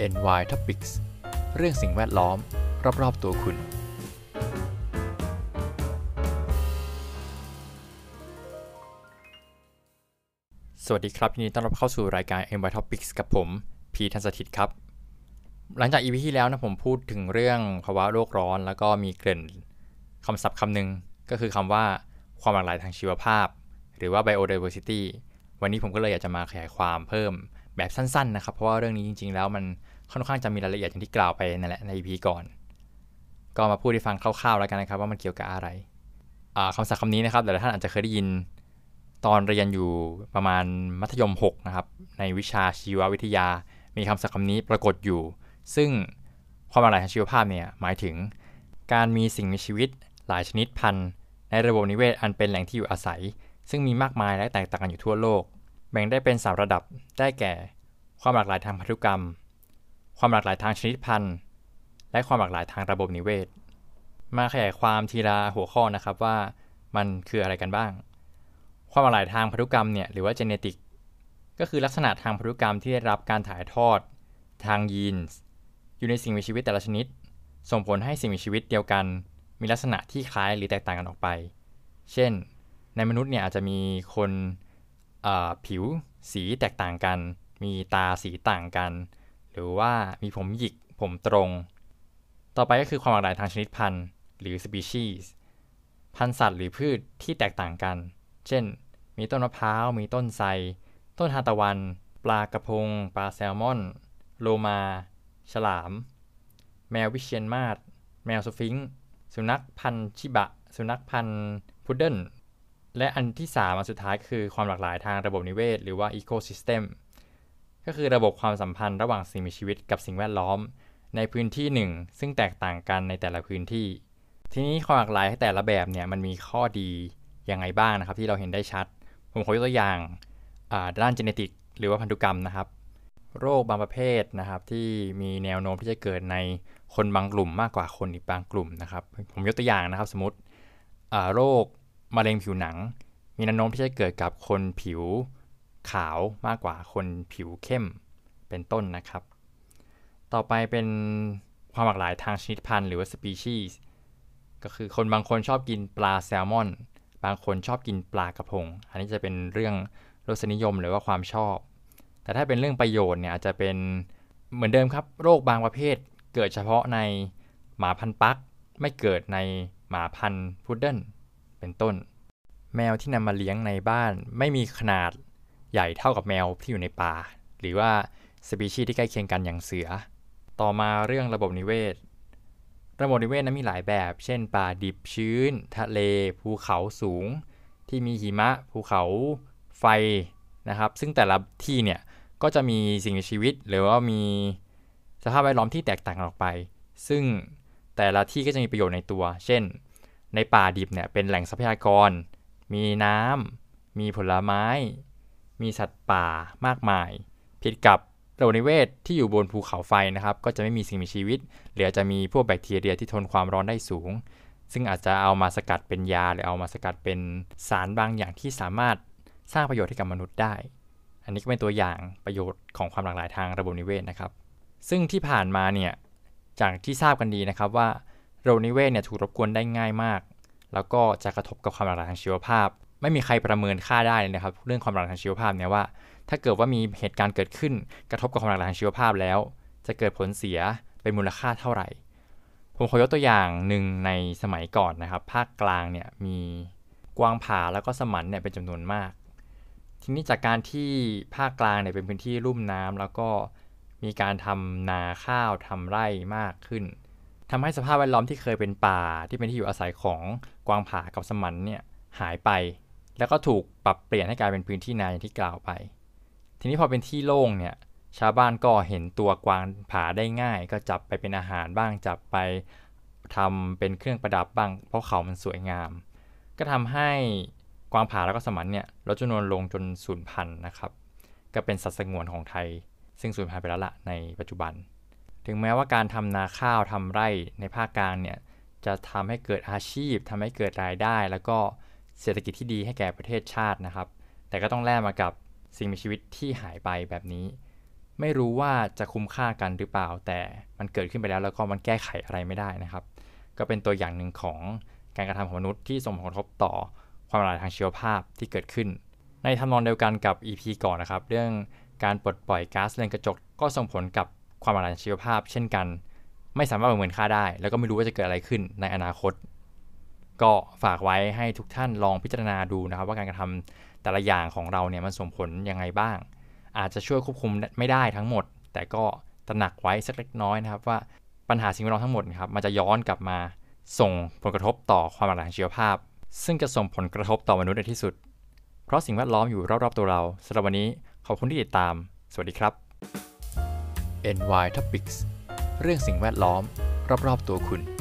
NY Topics เรื่องสิ่งแวดล้อม รอบ ๆ ตัวคุณ สวัสดีครับยินดีต้อนรับเข้าสู่รายการ NY Topics กับผม พีทันสถิตครับ หลังจาก EP ที่แล้วนะผมพูดถึงเรื่องภาวะโลกร้อน แล้วก็มีเกริ่นคำศัพท์คำหนึ่งก็คือคำว่าความหลากหลายทางชีวภาพ หรือว่า biodiversity วันนี้ผมก็เลยอยากจะมาขยายความเพิ่ม แบบสั้นๆนะครับ เพราะว่าเรื่องนี้จริง ๆ แล้วมันค่อนข้างจะมีรายละเอียดอย่างที่กล่าวไปนั่นแหละใน EP ก่อน ก็มาพูดให้ฟังคร่าวๆแล้วกันนะครับ ว่ามันเกี่ยวกับอะไรคำศัพท์คำนี้นะครับหลายท่านอาจจะเคยได้ยินตอนเรียนอยู่ประมาณมัธยม 6 นะครับ ในวิชาชีววิทยา มีคำศัพท์คำนี้ปรากฏอยู่ ซึ่งความหลากหลายทางชีวภาพเนี่ยหมายถึง การมีสิ่งมีชีวิตหลายชนิดพันธุ์ในระบบนิเวศอันเป็นแหล่งที่อยู่อาศัย ซึ่งมีมากมายและแตกต่างกันอยู่ทั่วโลก บ่งได้เป็น3ระดับได้แก่ ความหลากหลายทางพันธุกรรม ความหลากหลายทางชนิดพันธุ์ และความหลากหลายทางระบบนิเวศ มาขยายความทีละหัวข้อนะครับว่ามันคืออะไรกันบ้าง ความหลากหลายทางพันธุกรรมเนี่ยหรือว่าเจเนติกก็คือลักษณะทางพันธุกรรมที่ได้รับการถ่ายทอด ทางยีนส์อยู่ในสิ่งมีชีวิตแต่ละชนิด ส่งผลให้สิ่งมีชีวิตเดียวกัน มีลักษณะที่คล้ายหรือแตกต่างกันออกไป เช่น ในมนุษย์เนี่ยอาจจะมีคน ผิวสีแตกต่างกัน มีตาสีต่างกัน หรือว่ามีผมหยิกผมตรง ต่อไปก็คือความหลากหลายทางชนิดพันธุ์หรือ species พันธุ์สัตว์หรือพืชที่แตกต่างกัน เช่น มีต้นมะพร้าว มีต้นไทร ต้นทานตะวัน ปลากระพง ปลาแซลมอน โลมา ฉลาม แมววิเชียนมาศ แมวสฟิงค์สุนัขพันธุ์ชิบะ สุนัขพันธุ์พุดเดิ้ล และอันที่3อันสุดท้ายคือความหลากหลายทางระบบนิเวศ หรือว่า ecosystem ก็คือระบบความสัมพันธ์ระหว่างสิ่งมีชีวิตกับสิ่งแวดล้อม ในพื้นที่หนึ่ง ซึ่งแตกต่างกันในแต่ละพื้นที่ ทีนี้ความหลากหลายแต่ละแบบเนี่ยมันมีข้อดียังไงบ้างนะครับ ที่เราเห็นได้ชัด ผมขอยกตัวอย่างด้านเจเนติกหรือว่าพันธุกรรมนะครับ โรคบางประเภทนะครับ ที่มีแนวโน้มที่จะเกิดในคนบางกลุ่มมากกว่าคนอีกบางกลุ่มนะครับ ผมยกตัวอย่างนะครับ สมมติโรค มะเร็งผิวหนัง มีแนวโน้มที่จะเกิดกับคนผิวขาวมากกว่าคนผิวเข้มเป็นต้นนะครับ ต่อไปเป็นความหลากหลายทางชนิดพันธุ์หรือว่า species ก็คือคนบางคนชอบกินปลาแซลมอน บางคนชอบกินปลากระพง อันนี้จะเป็นเรื่องรสนิยมหรือว่าความชอบ แต่ถ้าเป็นเรื่องประโยชน์เนี่ยอาจจะเป็นเหมือนเดิมครับ โรคบางประเภทเกิดเฉพาะในหมาพันปัก ไม่เกิดในหมาพันพุดเดิ้ล เป็นต้น แมวที่นำมาเลี้ยงในบ้านไม่มีขนาดใหญ่เท่ากับแมวที่อยู่ในป่า หรือว่าสปีชีส์ที่ใกล้เคียงกันอย่างเสือ ต่อมาเรื่องระบบนิเวศ ระบบนิเวศนั้นมีหลายแบบ เช่น ป่าดิบชื้น ทะเล ภูเขาสูง ที่มีหิมะ ภูเขาไฟนะครับ ซึ่งแต่ละที่เนี่ยก็จะมีสิ่งมีชีวิต หรือว่ามีสภาพแวดล้อมที่แตกต่างออกไป ซึ่งแต่ละที่ก็จะมีประโยชน์ในตัว เช่น ในป่าดิบเนี่ยเป็นแหล่งทรัพยากร มีน้ำมีผลไม้ มีสัตว์ป่ามากมาย ผิดกับระบบนิเวศที่อยู่บนภูเขาไฟนะครับ ก็จะไม่มีสิ่งมีชีวิตหรือจะมีพวกแบคทีเรียที่ทนความร้อนได้สูง ซึ่งอาจจะเอามาสกัดเป็นยา หรือเอามาสกัดเป็นสารบางอย่างที่สามารถสร้างประโยชน์ให้กับมนุษย์ได้ อันนี้ก็เป็นตัวอย่างประโยชน์ของความหลากหลายทางระบบนิเวศนะครับ ซึ่งที่ผ่านมาเนี่ย จากที่ทราบกันดีนะครับว่า ระบบนิเวศเนี่ยถูกรบกวนได้ง่ายมาก แล้วก็จะกระทบกับความหลากหลายทางชีวภาพ ไม่มีใครประเมินค่าได้เลยนะครับ เรื่องความหลากหลายทางชีวภาพเนี่ยว่า ถ้าเกิดว่ามีเหตุการณ์เกิดขึ้น กระทบกับความหลากหลายทางชีวภาพแล้ว จะเกิดผลเสียเป็นมูลค่าเท่าไหร่ ผมขอยกตัวอย่างหนึ่งในสมัยก่อนนะครับ ภาคกลางเนี่ยมีกวางผาแล้วก็สมันเนี่ยเป็นจำนวนมาก ทีนี้จากการที่ภาคกลางเนี่ยเป็นพื้นที่ลุ่มน้ำแล้วก็มีการทำนาข้าวทำไร่มากขึ้น ทำให้สภาพแวดล้อมที่เคยเป็นป่าที่เป็นที่อยู่อาศัยของกวางผากับสมันเนี่ยหายไป แล้วก็ถูกปรับเปลี่ยนให้กลายเป็นพื้นที่นาอย่างที่กล่าวไป ทีนี้พอเป็นที่โล่งเนี่ยชาวบ้านก็เห็นตัวกวางผาได้ง่าย ก็จับไปเป็นอาหารบ้างจับไปทำเป็นเครื่องประดับบ้าง เพราะเขามันสวยงาม ก็ทำให้กวางผาแล้วก็สมันเนี่ยลดจำนวนลงจนสูญพันธุ์นะครับ ก็เป็นสัตว์สงวนของไทย ซึ่งสูญพันธุ์ไปแล้วละในปัจจุบัน ถึงแม้ว่าการทำนาข้าวทำไร่ในภาคกลางเนี่ยจะทำให้เกิดอาชีพทำให้เกิดรายได้ แล้วก็เศรษฐกิจที่ดีให้แก่ประเทศชาตินะครับ แต่ก็ต้องแลกมากับสิ่งมีชีวิตที่หายไปแบบนี้ ไม่รู้ว่าจะคุ้มค่ากันหรือเปล่า แต่มันเกิดขึ้นไปแล้วแล้วก็มันแก้ไขอะไรไม่ได้นะครับ ก็เป็นตัวอย่างหนึ่งของการกระทำของมนุษย์ที่ส่งผลกระทบต่อความหลากหลายทางชีวภาพที่เกิดขึ้น ในทำนองเดียวกันกับ EP ก่อนนะครับ เรื่องการปลดปล่อยก๊าซเรือนกระจกก็ส่งผลกับ ความหลากหลายชีวภาพ เช่นกัน ไม่สามารถประเมินค่าได้ แล้วก็ไม่รู้ว่าจะเกิดอะไรขึ้นในอนาคต ก็ฝากไว้ให้ทุกท่านลองพิจารณาดูนะครับ ว่าการกระทำแต่ละอย่างของเราเนี่ยมันส่งผลยังไงบ้าง อาจจะช่วยควบคุมไม่ได้ทั้งหมด แต่ก็ตระหนักไว้สักเล็กน้อยนะครับว่าปัญหาสิ่งแวดล้อมทั้งหมดครับมันจะย้อนกลับมาส่งผลกระทบต่อความหลากหลายชีวภาพ ซึ่งจะส่งผลกระทบต่อมนุษย์ในที่สุด เพราะสิ่งแวดล้อมอยู่รอบๆตัวเราสำหรับวันนี้ขอบคุณที่ติดตาม สวัสดีครับ NY Topics เรื่องสิ่งแวดล้อม รอบๆตัวคุณ